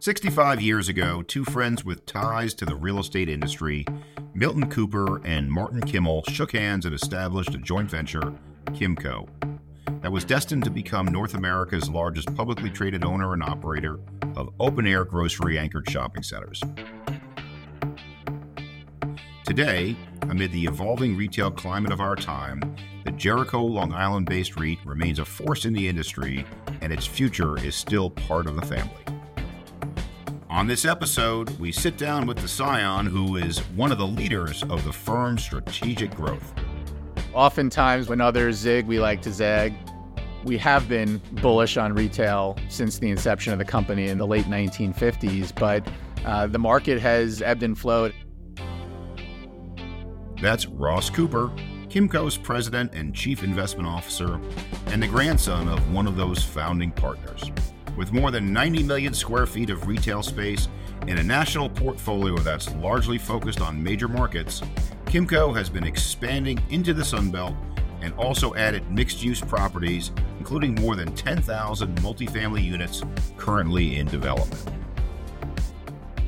65 years ago, two friends with ties to the real estate industry, Milton Cooper and Martin Kimmel, shook hands and established a joint venture, Kimco, that was destined to become North America's largest publicly traded owner and operator of open air grocery anchored shopping centers. Today, amid the evolving retail climate of our time, the Jericho Long Island based REIT remains a force in the industry and its future is still part of the family. On this episode, we sit down with the scion who is one of the leaders of the firm's strategic growth. Oftentimes, when others zig, we like to zag. We have been bullish on retail since the inception of the company in the late 1950s, but uh, the market has ebbed and flowed. That's Ross Cooper, Kimco's president and chief investment officer, and the grandson of one of those founding partners. With more than 90 million square feet of retail space and a national portfolio that's largely focused on major markets, Kimco has been expanding into the Sun Belt and also added mixed use properties, including more than 10,000 multifamily units currently in development.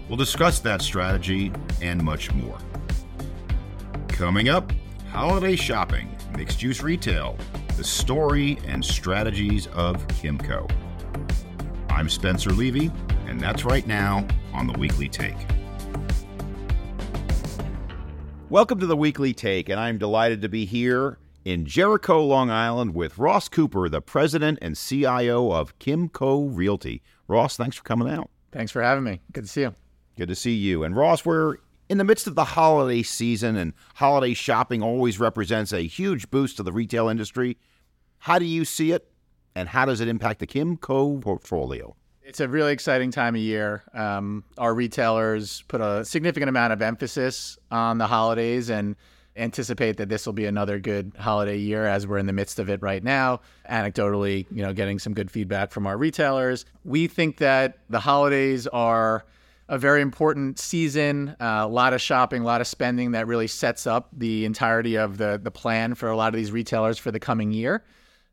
We'll discuss that strategy and much more. Coming up, holiday shopping, mixed use retail, the story and strategies of Kimco. I'm Spencer Levy, and that's right now on the Weekly Take. Welcome to the Weekly Take, and I'm delighted to be here in Jericho, Long Island, with Ross Cooper, the president and CIO of Kimco Realty. Ross, thanks for coming out. Thanks for having me. Good to see you. Good to see you. And Ross, we're in the midst of the holiday season, and holiday shopping always represents a huge boost to the retail industry. How do you see it, and how does it impact the Kimco portfolio? It's a really exciting time of year. Um, our retailers put a significant amount of emphasis on the holidays and anticipate that this will be another good holiday year as we're in the midst of it right now. Anecdotally, you know, getting some good feedback from our retailers. We think that the holidays are a very important season, uh, a lot of shopping, a lot of spending that really sets up the entirety of the the plan for a lot of these retailers for the coming year.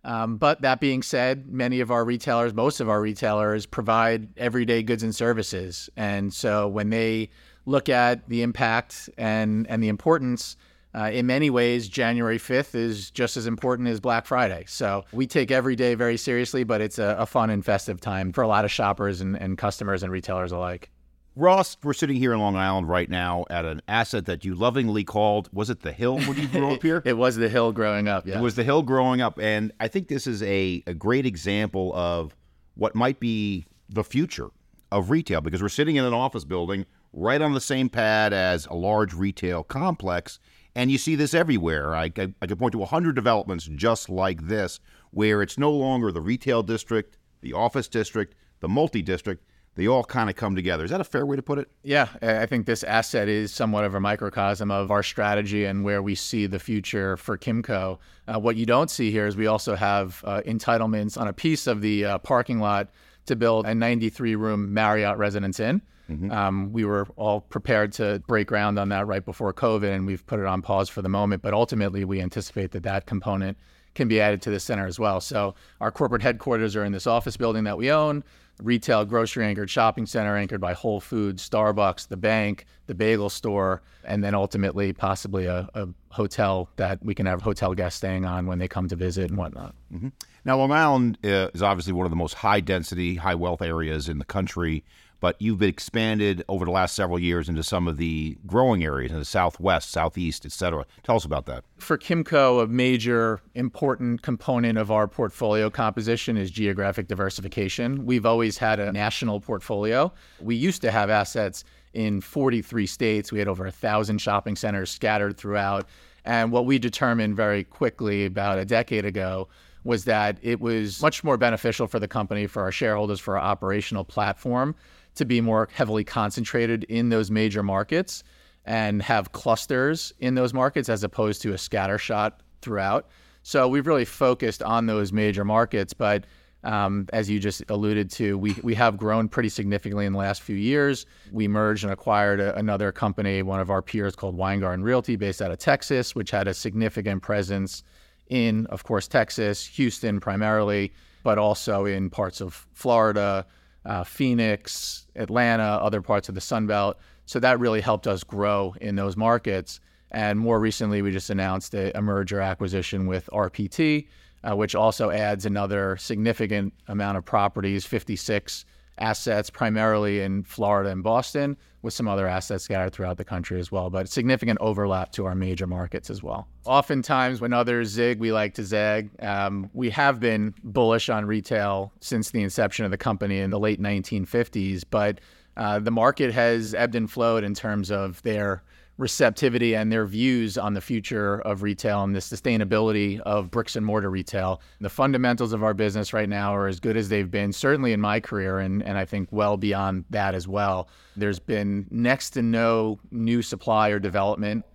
Um, but that being said, many of our retailers, most of our retailers, provide everyday goods and services. And so when they look at the impact and, and the importance, uh, in many ways, January 5th is just as important as Black Friday. So we take every day very seriously, but it's a, a fun and festive time for a lot of shoppers and, and customers and retailers alike. Ross, we're sitting here in Long Island right now at an asset that you lovingly called, was it the Hill when you grew up here? it was the Hill growing up, yeah. It was the Hill growing up. And I think this is a, a great example of what might be the future of retail because we're sitting in an office building right on the same pad as a large retail complex. And you see this everywhere. I, I, I could point to 100 developments just like this where it's no longer the retail district, the office district, the multi district they all kind of come together. Is that a fair way to put it? Yeah, I think this asset is somewhat of a microcosm of our strategy and where we see the future for Kimco. Uh, what you don't see here is we also have uh, entitlements on a piece of the uh, parking lot to build a 93 room Marriott Residence Inn. Mm-hmm. Um, we were all prepared to break ground on that right before COVID, and we've put it on pause for the moment. But ultimately, we anticipate that that component can be added to the center as well. So our corporate headquarters are in this office building that we own retail grocery anchored shopping center anchored by Whole Foods, Starbucks, the bank, the bagel store, and then ultimately possibly a, a hotel that we can have hotel guests staying on when they come to visit and whatnot. Mm-hmm. Now, Long Island uh, is obviously one of the most high density, high wealth areas in the country but you've been expanded over the last several years into some of the growing areas in the southwest, southeast, et cetera. Tell us about that. For Kimco, a major important component of our portfolio composition is geographic diversification. We've always had a national portfolio. We used to have assets in 43 states. We had over a thousand shopping centers scattered throughout. And what we determined very quickly about a decade ago was that it was much more beneficial for the company, for our shareholders, for our operational platform to be more heavily concentrated in those major markets and have clusters in those markets as opposed to a scatter shot throughout. So we've really focused on those major markets, but um, as you just alluded to, we, we have grown pretty significantly in the last few years. We merged and acquired a, another company, one of our peers called Weingarten Realty, based out of Texas, which had a significant presence in, of course, Texas, Houston primarily, but also in parts of Florida, uh, Phoenix, Atlanta, other parts of the Sun Belt. So that really helped us grow in those markets. And more recently, we just announced a, a merger acquisition with RPT, uh, which also adds another significant amount of properties 56 assets, primarily in Florida and Boston, with some other assets scattered throughout the country as well. But significant overlap to our major markets as well. Oftentimes, when others zig, we like to zag. Um, we have been bullish on retail since the inception of the company in the late 1950s, but uh, the market has ebbed and flowed in terms of their receptivity and their views on the future of retail and the sustainability of bricks and mortar retail. The fundamentals of our business right now are as good as they've been, certainly in my career, and, and I think well beyond that as well. There's been next to no new supply or development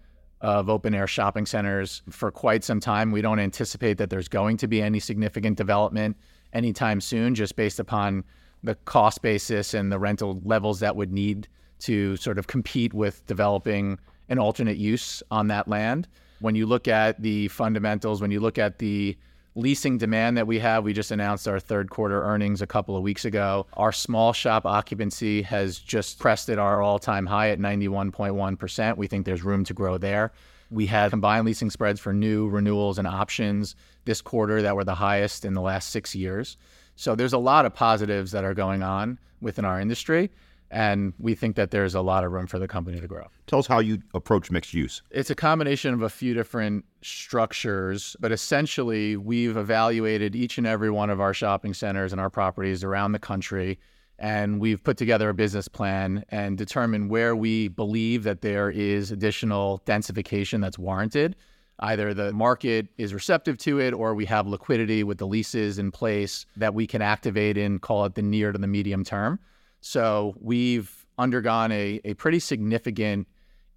of open air shopping centers for quite some time. We don't anticipate that there's going to be any significant development anytime soon, just based upon the cost basis and the rental levels that would need to sort of compete with developing an alternate use on that land. When you look at the fundamentals, when you look at the leasing demand that we have, we just announced our third quarter earnings a couple of weeks ago. Our small shop occupancy has just crested our all time high at 91.1%. We think there's room to grow there. We had combined leasing spreads for new renewals and options this quarter that were the highest in the last six years. So there's a lot of positives that are going on within our industry. And we think that there's a lot of room for the company to grow. Tell us how you approach mixed use. It's a combination of a few different structures, but essentially, we've evaluated each and every one of our shopping centers and our properties around the country. And we've put together a business plan and determined where we believe that there is additional densification that's warranted. Either the market is receptive to it or we have liquidity with the leases in place that we can activate in, call it the near to the medium term. So we've undergone a, a pretty significant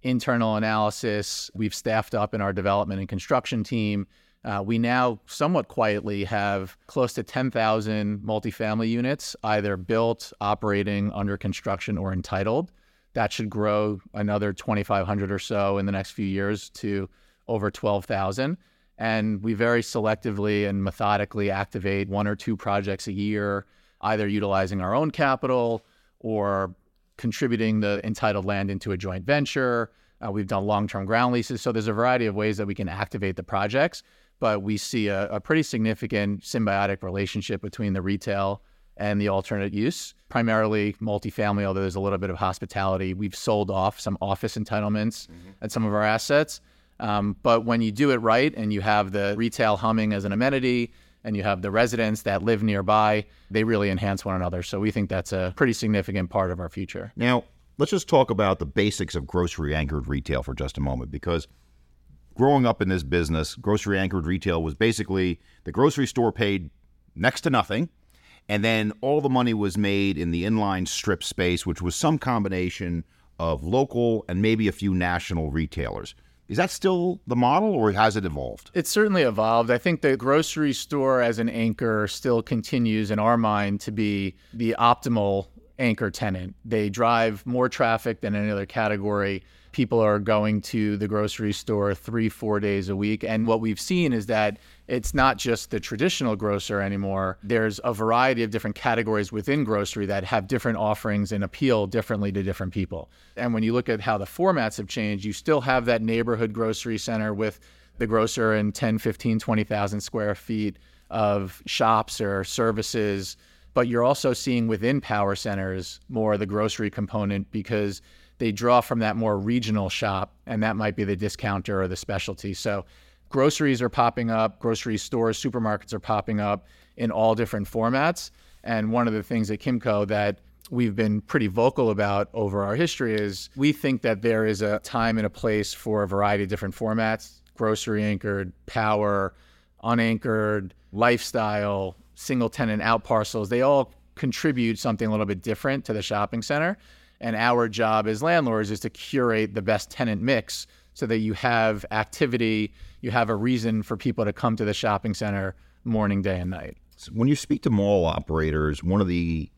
internal analysis. We've staffed up in our development and construction team. Uh, we now somewhat quietly have close to 10,000 multifamily units either built, operating, under construction, or entitled. That should grow another 2,500 or so in the next few years to over 12,000. And we very selectively and methodically activate one or two projects a year, either utilizing our own capital or contributing the entitled land into a joint venture. Uh, we've done long term ground leases. So there's a variety of ways that we can activate the projects, but we see a, a pretty significant symbiotic relationship between the retail and the alternate use, primarily multifamily, although there's a little bit of hospitality. We've sold off some office entitlements mm-hmm. at some of our assets. Um, but when you do it right and you have the retail humming as an amenity, and you have the residents that live nearby, they really enhance one another. So we think that's a pretty significant part of our future. Now, let's just talk about the basics of grocery anchored retail for just a moment because growing up in this business, grocery anchored retail was basically the grocery store paid next to nothing. And then all the money was made in the inline strip space, which was some combination of local and maybe a few national retailers. Is that still the model or has it evolved? It's certainly evolved. I think the grocery store as an anchor still continues in our mind to be the optimal anchor tenant. They drive more traffic than any other category. People are going to the grocery store three, four days a week. And what we've seen is that it's not just the traditional grocer anymore. There's a variety of different categories within grocery that have different offerings and appeal differently to different people. And when you look at how the formats have changed, you still have that neighborhood grocery center with the grocer in 10, 15, 20,000 square feet of shops or services. But you're also seeing within power centers more of the grocery component because they draw from that more regional shop, and that might be the discounter or the specialty. So groceries are popping up, grocery stores, supermarkets are popping up in all different formats. And one of the things at Kimco that we've been pretty vocal about over our history is we think that there is a time and a place for a variety of different formats grocery anchored, power, unanchored, lifestyle, single tenant out parcels. They all contribute something a little bit different to the shopping center. And our job as landlords is to curate the best tenant mix so that you have activity, you have a reason for people to come to the shopping center morning, day, and night. So when you speak to mall operators, one of the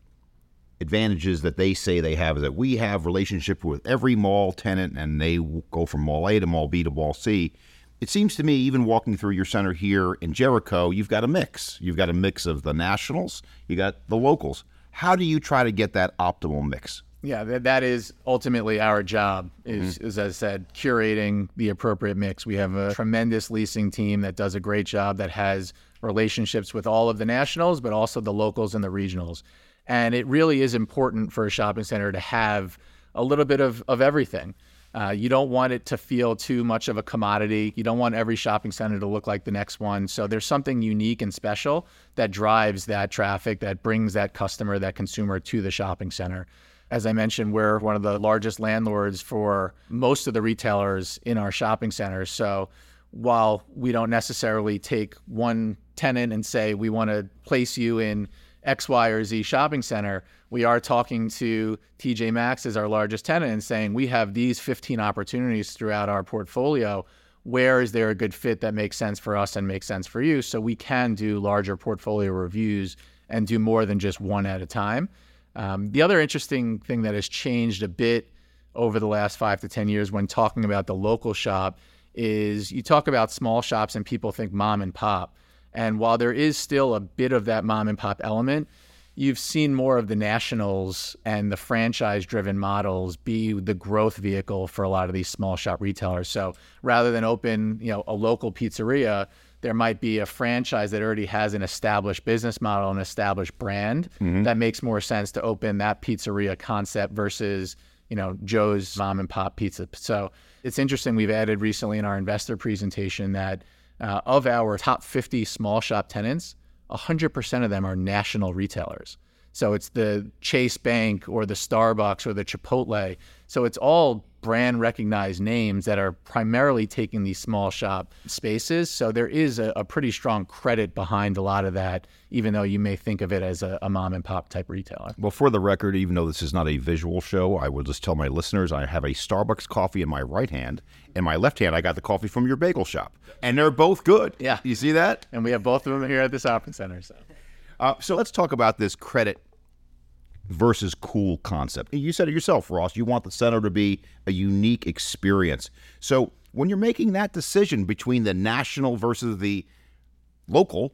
advantages that they say they have is that we have relationship with every mall tenant and they go from mall A to mall B to mall C. It seems to me, even walking through your center here in Jericho, you've got a mix. You've got a mix of the nationals, you got the locals. How do you try to get that optimal mix? Yeah, that, that is ultimately our job. Is, mm-hmm. as I said, curating the appropriate mix. We have a tremendous leasing team that does a great job. That has relationships with all of the nationals, but also the locals and the regionals. And it really is important for a shopping center to have a little bit of, of everything. Uh, you don't want it to feel too much of a commodity. You don't want every shopping center to look like the next one. So there's something unique and special that drives that traffic, that brings that customer, that consumer to the shopping center. As I mentioned, we're one of the largest landlords for most of the retailers in our shopping centers. So while we don't necessarily take one tenant and say, we want to place you in X, Y, or Z shopping center, we are talking to TJ Maxx as our largest tenant and saying, we have these 15 opportunities throughout our portfolio. Where is there a good fit that makes sense for us and makes sense for you? So we can do larger portfolio reviews and do more than just one at a time. Um, the other interesting thing that has changed a bit over the last five to 10 years when talking about the local shop is you talk about small shops and people think mom and pop. And while there is still a bit of that mom and pop element, you've seen more of the nationals and the franchise driven models be the growth vehicle for a lot of these small shop retailers. So rather than open, you know, a local pizzeria, there might be a franchise that already has an established business model, an established brand mm-hmm. that makes more sense to open that pizzeria concept versus, you know, Joe's mom and pop pizza. So it's interesting. We've added recently in our investor presentation that uh, of our top 50 small shop tenants, 100% of them are national retailers. So it's the Chase Bank or the Starbucks or the Chipotle. So it's all brand recognized names that are primarily taking these small shop spaces. So there is a, a, pretty strong credit behind a lot of that, even though you may think of it as a, a, mom and pop type retailer. Well, for the record, even though this is not a visual show, I will just tell my listeners I have a Starbucks coffee in my right hand. In my left hand, I got the coffee from your bagel shop. And they're both good. Yeah. You see that? And we have both of them here at the shopping center. So. Uh, so let's talk about this credit versus cool concept. You said it yourself, Ross. You want the center to be a unique experience. So when you're making that decision between the national versus the local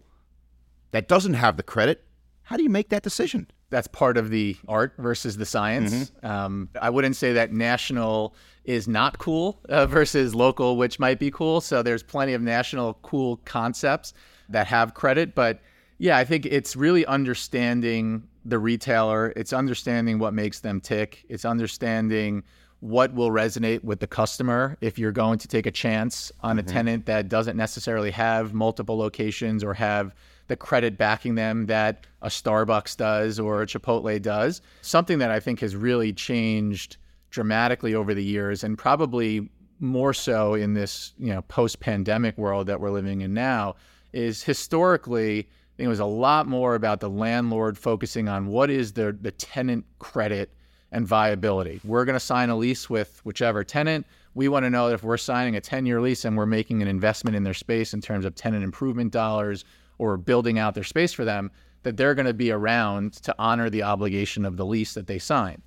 that doesn't have the credit, how do you make that decision? That's part of the art versus the science. Mm-hmm. Um, I wouldn't say that national is not cool uh, versus local, which might be cool. So there's plenty of national cool concepts that have credit. But yeah, I think it's really understanding the retailer. It's understanding what makes them tick. It's understanding what will resonate with the customer if you're going to take a chance on mm-hmm. a tenant that doesn't necessarily have multiple locations or have the credit backing them that a Starbucks does or a Chipotle does. Something that I think has really changed dramatically over the years and probably more so in this, you know, post-pandemic world that we're living in now is historically I think it was a lot more about the landlord focusing on what is the, the tenant credit and viability. We're going to sign a lease with whichever tenant. We want to know that if we're signing a 10 year lease and we're making an investment in their space in terms of tenant improvement dollars or building out their space for them, that they're going to be around to honor the obligation of the lease that they sign.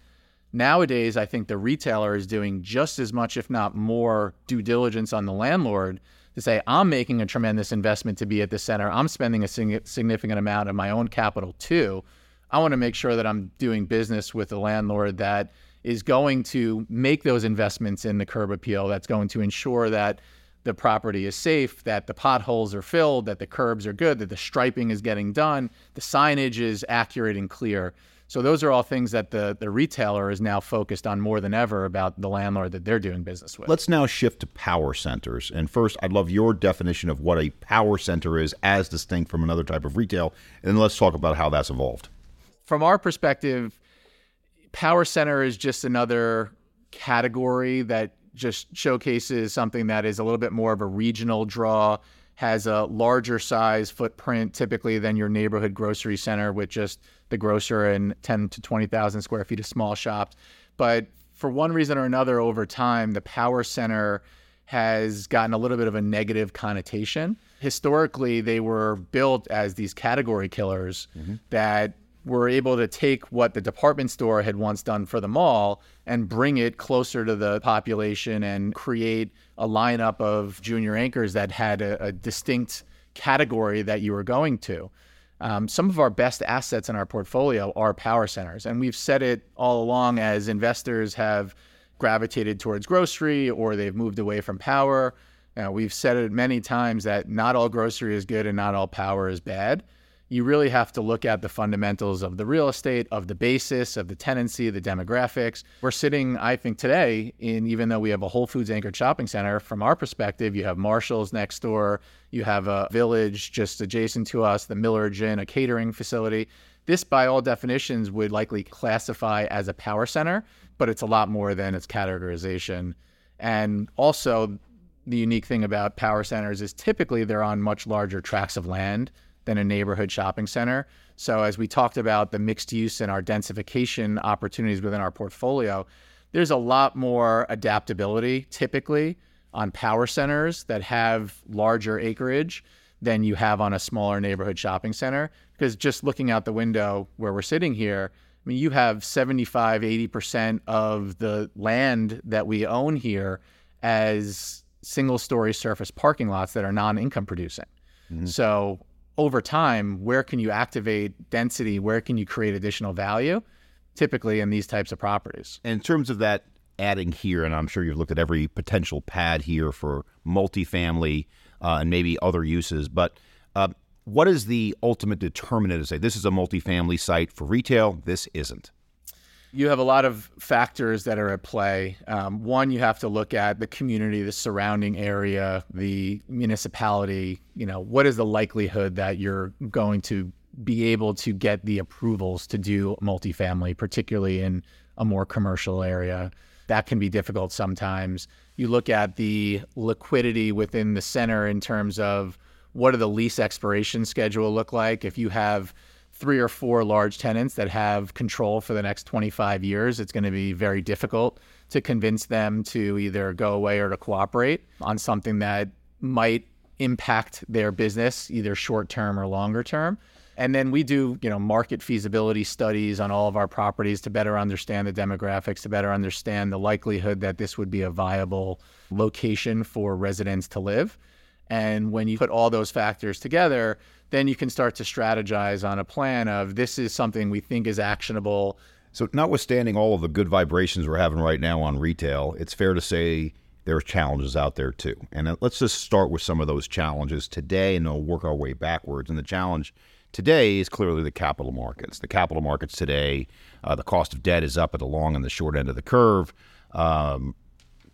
Nowadays, I think the retailer is doing just as much, if not more, due diligence on the landlord to say, I'm making a tremendous investment to be at the center. I'm spending a significant amount of my own capital too. I want to make sure that I'm doing business with a landlord that is going to make those investments in the curb appeal, that's going to ensure that the property is safe, that the potholes are filled, that the curbs are good, that the striping is getting done, the signage is accurate and clear. So those are all things that the, the retailer is now focused on more than ever about the landlord that they're doing business with. Let's now shift to power centers. And first, I'd love your definition of what a power center is as distinct from another type of retail. And then let's talk about how that's evolved. From our perspective, power center is just another category that just showcases something that is a little bit more of a regional draw has a larger size footprint typically than your neighborhood grocery center with just the grocer and 10 to 20,000 square feet of small shops. But for one reason or another, over time, the power center has gotten a little bit of a negative connotation. Historically, they were built as these category killers mm-hmm. that were able to take what the department store had once done for the mall and bring it closer to the population and create a lineup of junior anchors that had a, a distinct category that you were going to. Um, some of our best assets in our portfolio are power centers, and we've said it all along as investors have gravitated towards grocery or they've moved away from power. Uh, we've said it many times that not all grocery is good and not all power is bad you really have to look at the fundamentals of the real estate, of the basis, of the tenancy, the demographics. We're sitting, I think, today in even though we have a Whole Foods anchored shopping center, from our perspective, you have Marshalls next door, you have a village just adjacent to us, the Milleridge Inn, a catering facility. This, by all definitions, would likely classify as a power center, but it's a lot more than its categorization. And also, the unique thing about power centers is typically they're on much larger tracts of land than a neighborhood shopping center. So, as we talked about the mixed use and our densification opportunities within our portfolio, there's a lot more adaptability typically on power centers that have larger acreage than you have on a smaller neighborhood shopping center. Because just looking out the window where we're sitting here, I mean, you have 75, 80% of the land that we own here as single story surface parking lots that are non income producing. Mm-hmm. So over time, where can you activate density? Where can you create additional value? Typically in these types of properties. in terms of that adding here, and I'm sure you've looked at every potential pad here for multifamily uh, and maybe other uses, but uh, what is the ultimate determinant to say this is a multifamily site for retail, this isn't? You have a lot of factors that are at play. Um, one, you have to look at the community, the surrounding area, the municipality. You know, what is the likelihood that you're going to be able to get the approvals to do multifamily, particularly in a more commercial area? That can be difficult sometimes. You look at the liquidity within the center in terms of what do the lease expiration schedule look like? If you have three or four large tenants that have control for the next 25 years, it's going to be very difficult to convince them to either go away or to cooperate on something that might impact their business either short term or longer term. And then we do, you know, market feasibility studies on all of our properties to better understand the demographics, to better understand the likelihood that this would be a viable location for residents to live. And when you put all those factors together, then you can start to strategize on a plan of this is something we think is actionable. So, notwithstanding all of the good vibrations we're having right now on retail, it's fair to say there are challenges out there too. And let's just start with some of those challenges today and we'll work our way backwards. And the challenge today is clearly the capital markets. The capital markets today, uh, the cost of debt is up at the long and the short end of the curve. Um,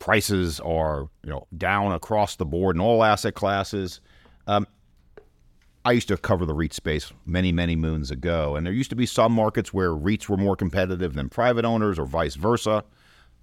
prices are you know down across the board in all asset classes. Um, I used to cover the REIT space many, many moons ago, and there used to be some markets where REITs were more competitive than private owners or vice versa.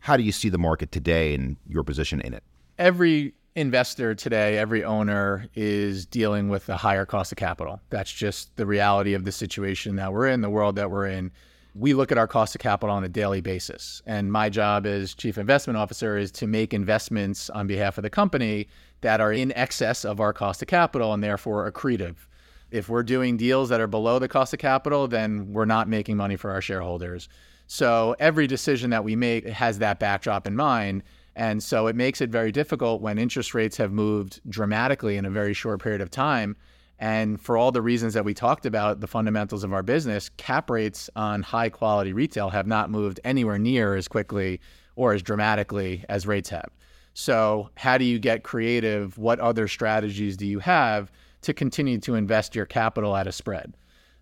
How do you see the market today and your position in it? Every investor today, every owner is dealing with a higher cost of capital. That's just the reality of the situation that we're in, the world that we're in. We look at our cost of capital on a daily basis. And my job as chief investment officer is to make investments on behalf of the company that are in excess of our cost of capital and therefore accretive if we're doing deals that are below the cost of capital, then we're not making money for our shareholders. So every decision that we make has that backdrop in mind. And so it makes it very difficult when interest rates have moved dramatically in a very short period of time. And for all the reasons that we talked about, the fundamentals of our business, cap rates on high quality retail have not moved anywhere near as quickly or as dramatically as rates have. So, how do you get creative? What other strategies do you have to continue to invest your capital at a spread.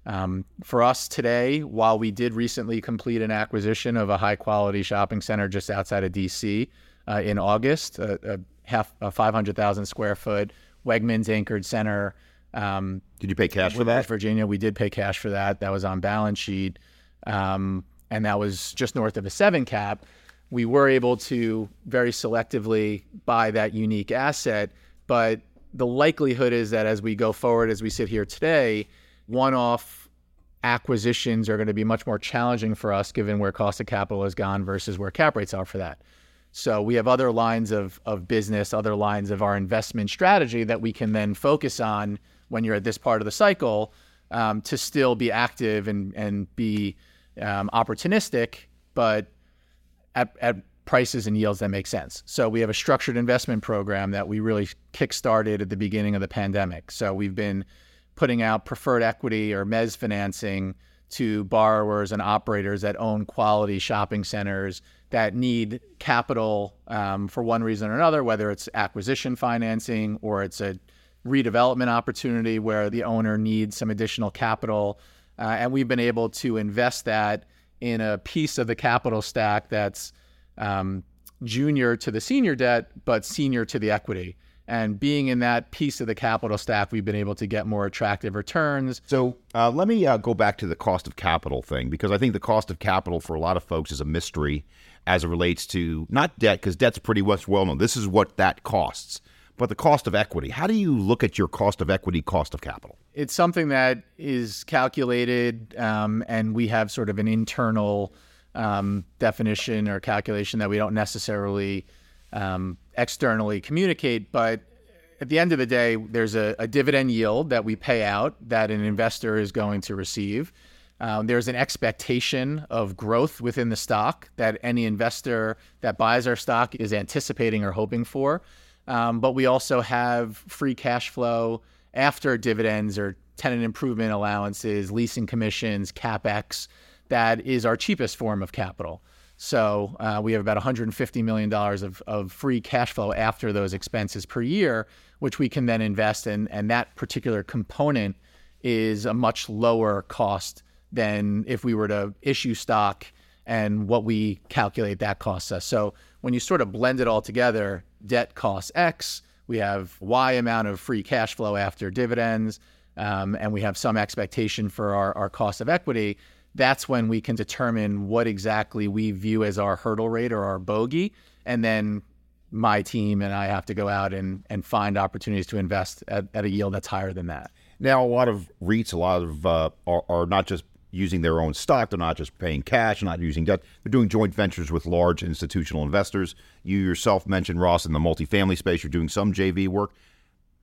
Um, for us today, while we did recently complete an acquisition of a high quality shopping center just outside of DC uh, in August, a, a half a 500,000 square foot Wegmans anchored center. Um, did you pay cash for that? Virginia, we did pay cash for that. That was on balance sheet, um, and that was just north of a seven cap. We were able to very selectively buy that unique asset, but the likelihood is that as we go forward, as we sit here today, one off acquisitions are going to be much more challenging for us given where cost of capital has gone versus where cap rates are for that. So we have other lines of, of business, other lines of our investment strategy that we can then focus on when you're at this part of the cycle um, to still be active and, and be um, opportunistic, but at, at prices and yields that make sense. So we have a structured investment program that we really kickstarted at the beginning of the pandemic. So we've been putting out preferred equity or mezz financing to borrowers and operators that own quality shopping centers that need capital um, for one reason or another, whether it's acquisition financing or it's a redevelopment opportunity where the owner needs some additional capital. Uh, and we've been able to invest that in a piece of the capital stack that's um, junior to the senior debt, but senior to the equity. And being in that piece of the capital stack, we've been able to get more attractive returns. So uh, let me uh, go back to the cost of capital thing, because I think the cost of capital for a lot of folks is a mystery as it relates to not debt, because debt's pretty much well known. This is what that costs. But the cost of equity, how do you look at your cost of equity, cost of capital? It's something that is calculated, um, and we have sort of an internal um, definition or calculation that we don't necessarily um, externally communicate. But at the end of the day, there's a, a, dividend yield that we pay out that an investor is going to receive. Um, there's an expectation of growth within the stock that any investor that buys our stock is anticipating or hoping for. Um, but we also have free cash flow after dividends or tenant improvement allowances, leasing commissions, capex. That is our cheapest form of capital. So uh, we have about $150 million of, of free cash flow after those expenses per year, which we can then invest in. And that particular component is a much lower cost than if we were to issue stock and what we calculate that costs us. So when you sort of blend it all together, debt costs X, we have Y amount of free cash flow after dividends, um, and we have some expectation for our, our cost of equity that's when we can determine what exactly we view as our hurdle rate or our bogey. And then my team and I have to go out and, and find opportunities to invest at, at a yield that's higher than that. Now, a lot of REITs, a lot of uh, are, are not just using their own stock. They're not just paying cash, not using debt. They're doing joint ventures with large institutional investors. You yourself mentioned, Ross, in the multifamily space, you're doing some JV work.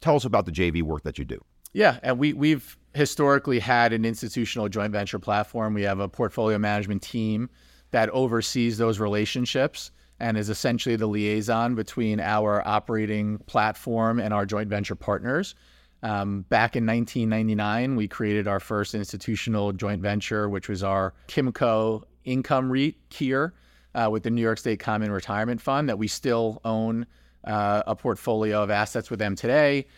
Tell us about the JV work that you do. Yeah, and we we've historically had an institutional joint venture platform. We have a portfolio management team that oversees those relationships and is essentially the liaison between our operating platform and our joint venture partners. Um, back in 1999, we created our first institutional joint venture, which was our Kimco Income REIT, KIR, uh, with the New York State Common Retirement Fund, that we still own uh, a portfolio of assets with them today.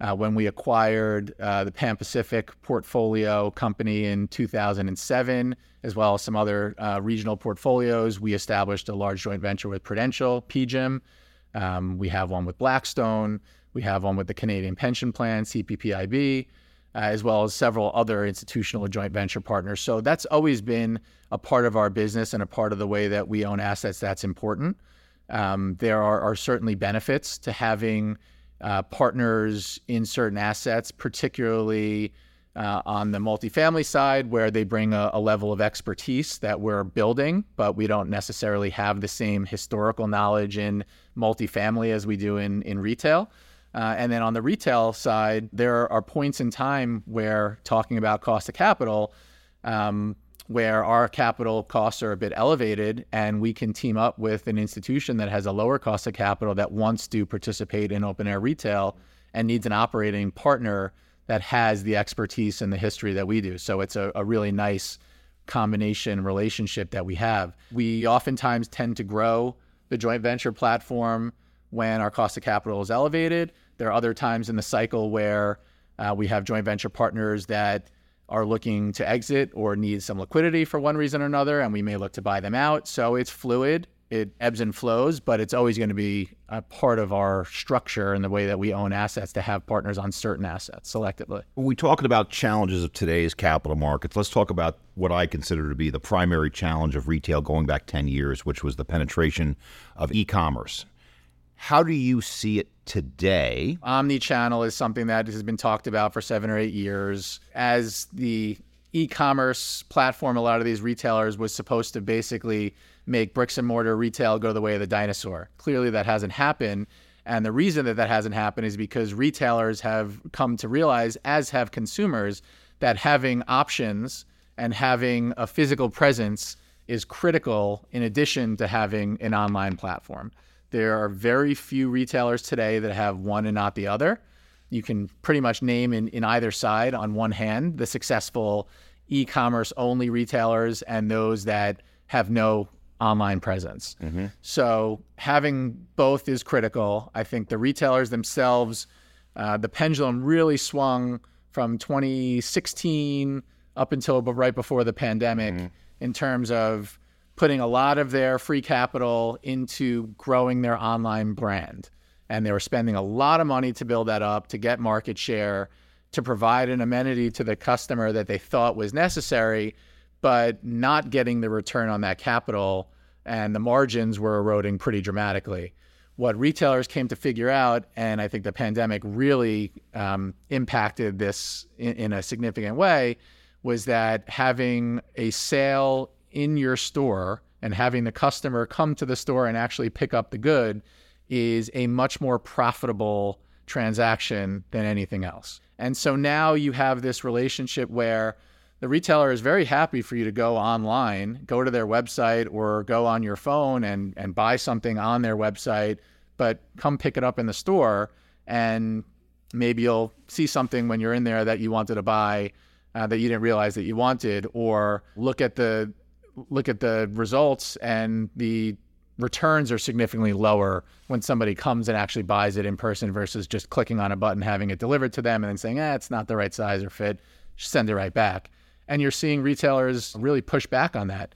Uh, when we acquired uh, the Pan Pacific portfolio company in 2007, as well as some other uh, regional portfolios, we established a large joint venture with Prudential, PGIM. Um, we have one with Blackstone. We have one with the Canadian Pension Plan, CPPIB, uh, as well as several other institutional joint venture partners. So that's always been a part of our business and a part of the way that we own assets that's important. Um, there are, are certainly benefits to having uh, partners in certain assets, particularly uh, on the multifamily side, where they bring a, a, level of expertise that we're building, but we don't necessarily have the same historical knowledge in multifamily as we do in, in retail. Uh, and then on the retail side, there are points in time where talking about cost of capital, um, where our capital costs are a bit elevated and we can team up with an institution that has a lower cost of capital that wants to participate in open air retail and needs an operating partner that has the expertise and the history that we do. So it's a, a really nice combination relationship that we have. We oftentimes tend to grow the joint venture platform when our cost of capital is elevated. There are other times in the cycle where uh, we have joint venture partners that are looking to exit or need some liquidity for one reason or another, and we may look to buy them out. So it's fluid, it ebbs and flows, but it's always going to be a part of our structure and the way that we own assets to have partners on certain assets selectively. When we talking about challenges of today's capital markets, let's talk about what I consider to be the primary challenge of retail going back 10 years, which was the penetration of e commerce. How do you see it today? Omni-channel is something that has been talked about for seven or eight years. As the e-commerce platform, a lot of these retailers was supposed to basically make bricks and mortar retail go the way of the dinosaur. Clearly, that hasn't happened. And the reason that that hasn't happened is because retailers have come to realize, as have consumers, that having options and having a physical presence is critical in addition to having an online platform. There are very few retailers today that have one and not the other. you can pretty much name in, in either side on one hand the successful e commerce only retailers and those that have no online presence. Mm-hmm. So having both is critical. I think the retailers themselves, uh, the pendulum really swung from 2016 up until right before the pandemic mm-hmm. in terms of putting a lot of their free capital into growing their online brand. And they were spending a lot of money to build that up, to get market share, to provide an amenity to the customer that they thought was necessary but not getting the return on that capital and the margins were eroding pretty dramatically. What retailers came to figure out, and I think the pandemic really um, impacted this in, in a significant way, was that having a sale in your store and having the customer come to the store and actually pick up the good is a much more profitable transaction than anything else. And so now you have this relationship where the retailer is very happy for you to go online, go to their website or go on your phone and, and buy something on their website, but come pick it up in the store. And maybe you'll see something when you're in there that you wanted to buy uh, that you didn't realize that you wanted, or look at the look at the results and the returns are significantly lower when somebody comes and actually buys it in person versus just clicking on a button, having it delivered to them, and then saying, "Ah, it's not the right size or fit." send it right back. And you're seeing retailers really push back on that.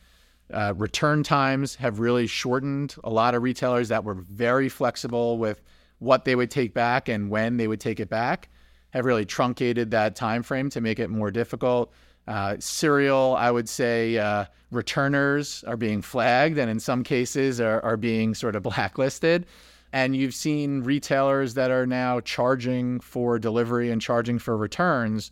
Uh, return times have really shortened. A lot of retailers that were very flexible with what they would take back and when they would take it back have really truncated that time frame to make it more difficult. Uh, serial, I would say, uh, returners are being flagged and in some cases are, are being sort of blacklisted. And you've seen retailers that are now charging for delivery and charging for returns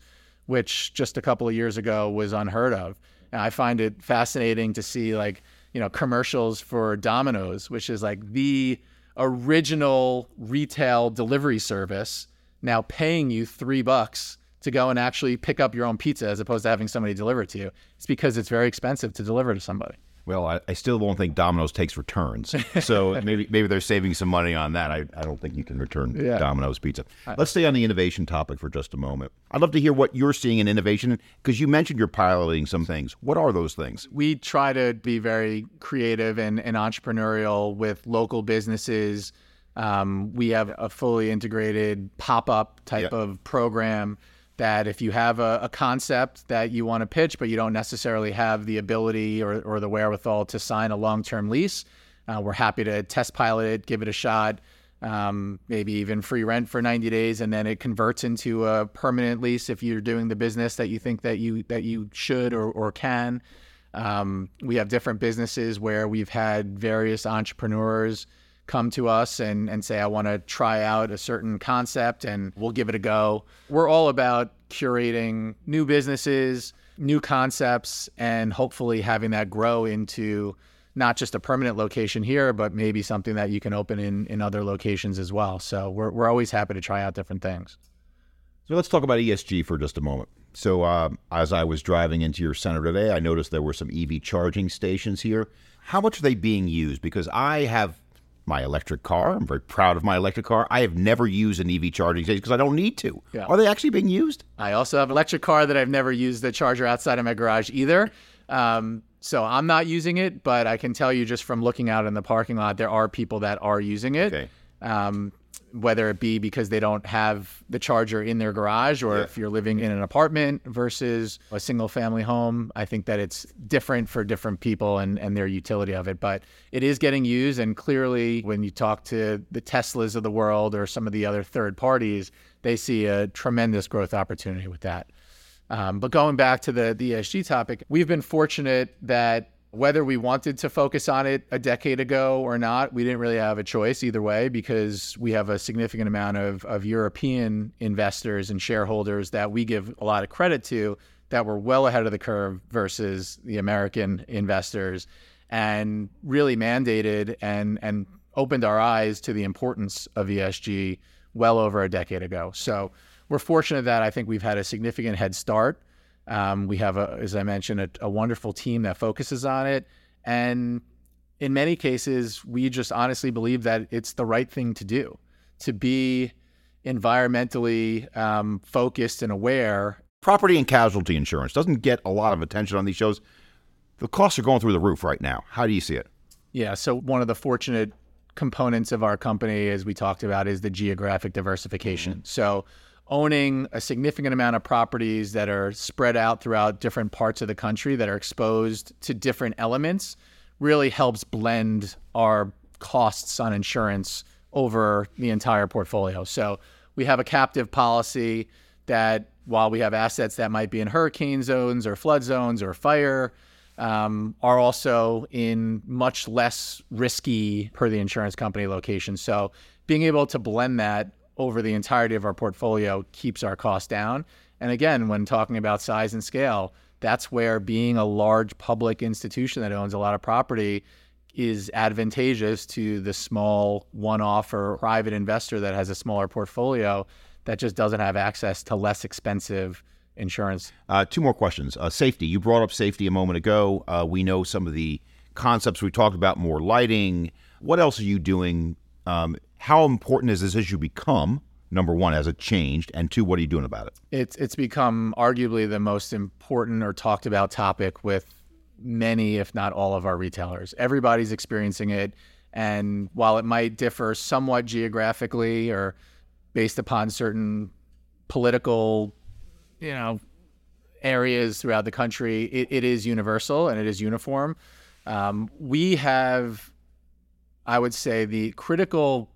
which just a couple of years ago was unheard of. And I find it fascinating to see like, you know, commercials for Domino's, which is like the original retail delivery service, now paying you three bucks to go and actually pick up your own pizza as opposed to having somebody deliver it to you. It's because it's very expensive to deliver to somebody. Well, I, I, still won't think Domino's takes returns. So maybe maybe they're saving some money on that. I, I don't think you can return yeah. Domino's pizza. Let's stay on the innovation topic for just a moment. I'd love to hear what you're seeing in innovation because you mentioned you're piloting some things. What are those things? We try to be very creative and, and entrepreneurial with local businesses. Um, we have a fully integrated pop up type of program that if you have a, a concept that you want to pitch, but you don't necessarily have the ability or, or the wherewithal to sign a long term lease, uh, we're happy to test pilot it, give it a shot, um, maybe even free rent for 90 days, and then it converts into a permanent lease if you're doing the business that you think that you that you should or, or can. Um, we have different businesses where we've had various entrepreneurs come to us and, and say, I want to try out a certain concept and we'll give it a go. We're all about curating new businesses, new concepts, and hopefully having that grow into not just a permanent location here, but maybe something that you can open in, in other locations as well. So we're, we're always happy to try out different things. So let's talk about ESG for just a moment. So uh, as I was driving into your center today, I noticed there were some EV charging stations here. How much are they being used? Because I have my electric car. I'm very proud of my electric car. I have never used an EV charging station because I don't need to. Yeah. Are they actually being used? I also have an electric car that I've never used the charger outside of my garage either. Um, so I'm not using it, but I can tell you just from looking out in the parking lot, there are people that are using it. Okay. Um, whether it be because they don't have the charger in their garage or yeah. if you're living in an apartment versus a single family home. I think that it's different for different people and, and their utility of it. But it is getting used. And clearly, when you talk to the Teslas of the world or some of the other third parties, they see a tremendous growth opportunity with that. Um, but going back to the, the ESG topic, we've been fortunate that whether we wanted to focus on it a decade ago or not, we didn't really have a choice either way because we have a significant amount of, of European investors and shareholders that we give a lot of credit to that were well ahead of the curve versus the American investors and really mandated and, and opened our eyes to the importance of ESG well over a decade ago. So we're fortunate that I think we've had a significant head start um, we have, a, as I mentioned, a, a wonderful team that focuses on it. And in many cases, we just honestly believe that it's the right thing to do to be environmentally um, focused and aware. Property and casualty insurance doesn't get a lot of attention on these shows. The costs are going through the roof right now. How do you see it? Yeah. So, one of the fortunate components of our company, as we talked about, is the geographic diversification. Mm-hmm. So, owning a significant amount of properties that are spread out throughout different parts of the country that are exposed to different elements really helps blend our costs on insurance over the entire portfolio. So we have a captive policy that while we have assets that might be in hurricane zones or flood zones or fire, um, are also in much less risky per the insurance company location. So being able to blend that over the entirety of our portfolio keeps our costs down. And again, when talking about size and scale, that's where being a large public institution that owns a lot of property is advantageous to the small one off or private investor that has a smaller portfolio that just doesn't have access to less expensive insurance. Uh, two more questions. Uh, safety. You brought up safety a moment ago. Uh, we know some of the concepts we talked about, more lighting. What else are you doing? Um, how important has this issue become? Number one, has it changed? And two, what are you doing about it? It's it's become arguably the most important or talked about topic with many, if not all, of our retailers. Everybody's experiencing it, and while it might differ somewhat geographically or based upon certain political, you know, areas throughout the country, it, it is universal and it is uniform. Um, we have, I would say, the critical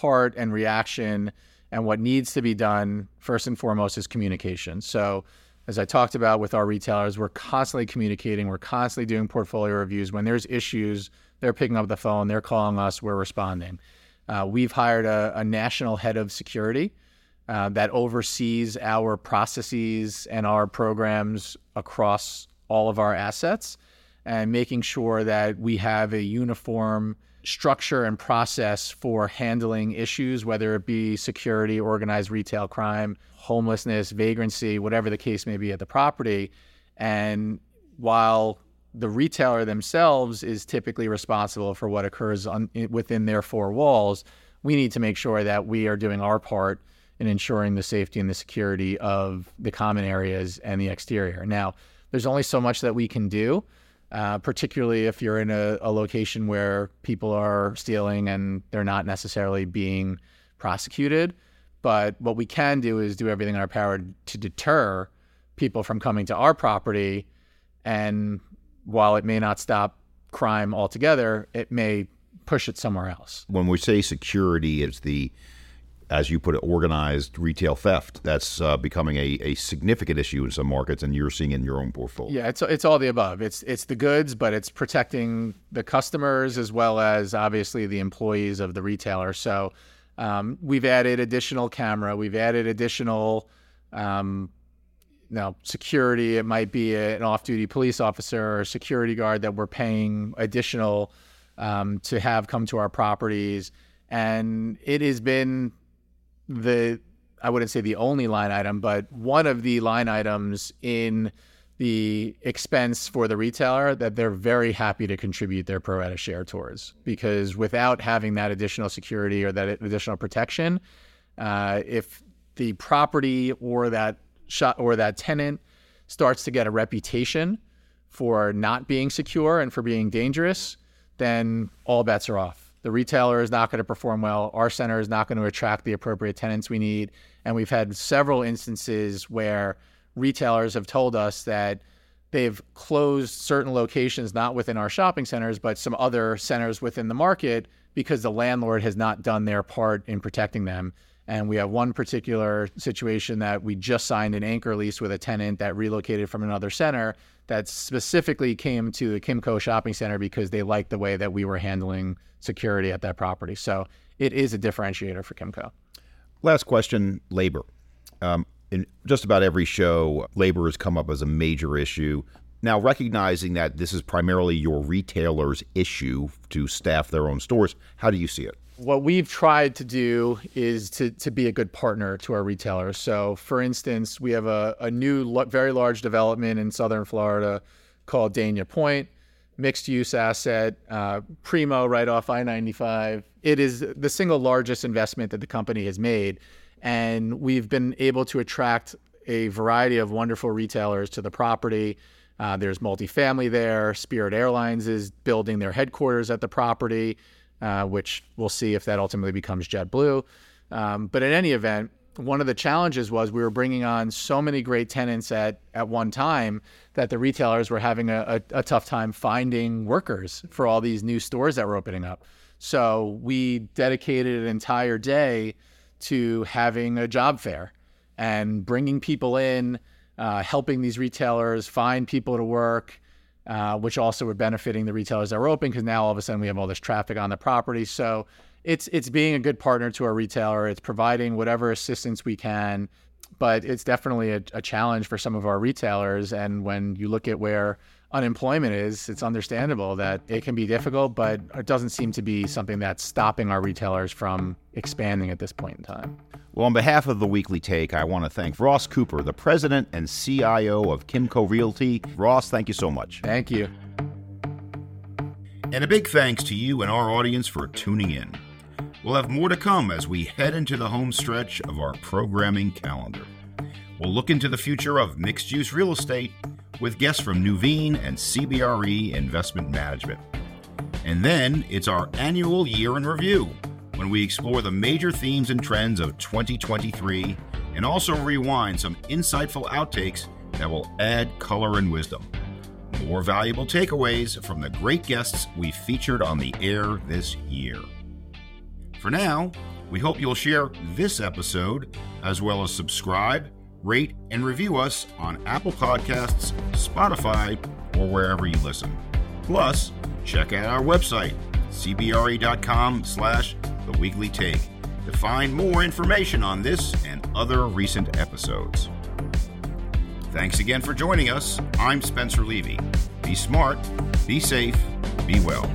part and reaction and what needs to be done first and foremost is communication. So, as I talked about with our retailers, we're constantly communicating, we're constantly doing portfolio reviews. When there's issues, they're picking up the phone, they're calling us, we're responding. Uh, we've hired a, a, national head of security uh, that oversees our processes and our programs across all of our assets and making sure that we have a uniform structure and process for handling issues, whether it be security, organized retail crime, homelessness, vagrancy, whatever the case may be at the property. And while the retailer themselves is typically responsible for what occurs on, within their four walls, we need to make sure that we are doing our part in ensuring the safety and the security of the common areas and the exterior. Now, there's only so much that we can do uh, particularly if you're in a, a, location where people are stealing and they're not necessarily being prosecuted. But what we can do is do everything in our power to deter people from coming to our property. And while it may not stop crime altogether, it may push it somewhere else. When we say security, it's the as you put it, organized retail theft. That's uh, becoming a, a significant issue in some markets, and you're seeing in your own portfolio. Yeah, it's it's all the above. It's it's the goods, but it's protecting the customers as well as obviously the employees of the retailer. So um, we've added additional camera. We've added additional. Um, now, security, it might be an off duty police officer or security guard that we're paying additional um, to have come to our properties. And it has been the I wouldn't say the only line item, but one of the line items in the expense for the retailer that they're very happy to contribute their pro rata share towards. Because without having that additional security or that additional protection, uh, if the property or that shot or that tenant starts to get a reputation for not being secure and for being dangerous, then all bets are off the retailer is not going to perform well. Our center is not going to attract the appropriate tenants we need. And we've had several instances where retailers have told us that they've closed certain locations, not within our shopping centers, but some other centers within the market because the landlord has not done their part in protecting them. And we have one particular situation that we just signed an anchor lease with a tenant that relocated from another center that specifically came to the Kimco shopping center because they liked the way that we were handling security at that property. So it is a differentiator for Kimco. Last question labor. Um, in just about every show, labor has come up as a major issue. Now, recognizing that this is primarily your retailer's issue to staff their own stores, how do you see it? what we've tried to do is to, to be a good partner to our retailers. So, for instance, we have a, a new, very large development in southern Florida called Dania Pointe, mixed use asset, uh, primo right off I 95. It is the single largest investment that the company has made. And we've been able to attract a variety of wonderful retailers to the property. Uh, there's multifamily there. Spirit Airlines is building their headquarters at the property, uh, which we'll see if that ultimately becomes JetBlue. Um, but in any event, one of the challenges was we were bringing on so many great tenants at, at one time that the retailers were having a, a, a tough time finding workers for all these new stores that were opening up. So we dedicated an entire day to having a job fair and bringing people in, uh, helping these retailers find people to work, uh, which also were benefiting the retailers that were open because now all of a sudden we have all this traffic on the property. So it's it's being a good partner to our retailer. It's providing whatever assistance we can, but it's definitely a, a challenge for some of our retailers. And when you look at where unemployment is, it's understandable that it can be difficult, but it doesn't seem to be something that's stopping our retailers from expanding at this point in time. Well, on behalf of the Weekly Take, I want to thank Ross Cooper, the president and CIO of Kimco Realty. Ross, thank you so much. Thank you. And a big thanks to you and our audience for tuning in. We'll have more to come as we head into the home stretch of our programming calendar. We'll look into the future of mixed use real estate with guests from Nuveen and CBRE Investment Management. And then it's our annual year in review when we explore the major themes and trends of 2023 and also rewind some insightful outtakes that will add color and wisdom. More valuable takeaways from the great guests we featured on the air this year. For now, we hope you'll share this episode as well as subscribe rate, and review us on Apple Podcasts, Spotify, or wherever you listen. Plus, check out our website, cbre.com slash the weekly take to find more information on this and other recent episodes. Thanks again for joining us. I'm Spencer Levy. Be smart, be safe, be well.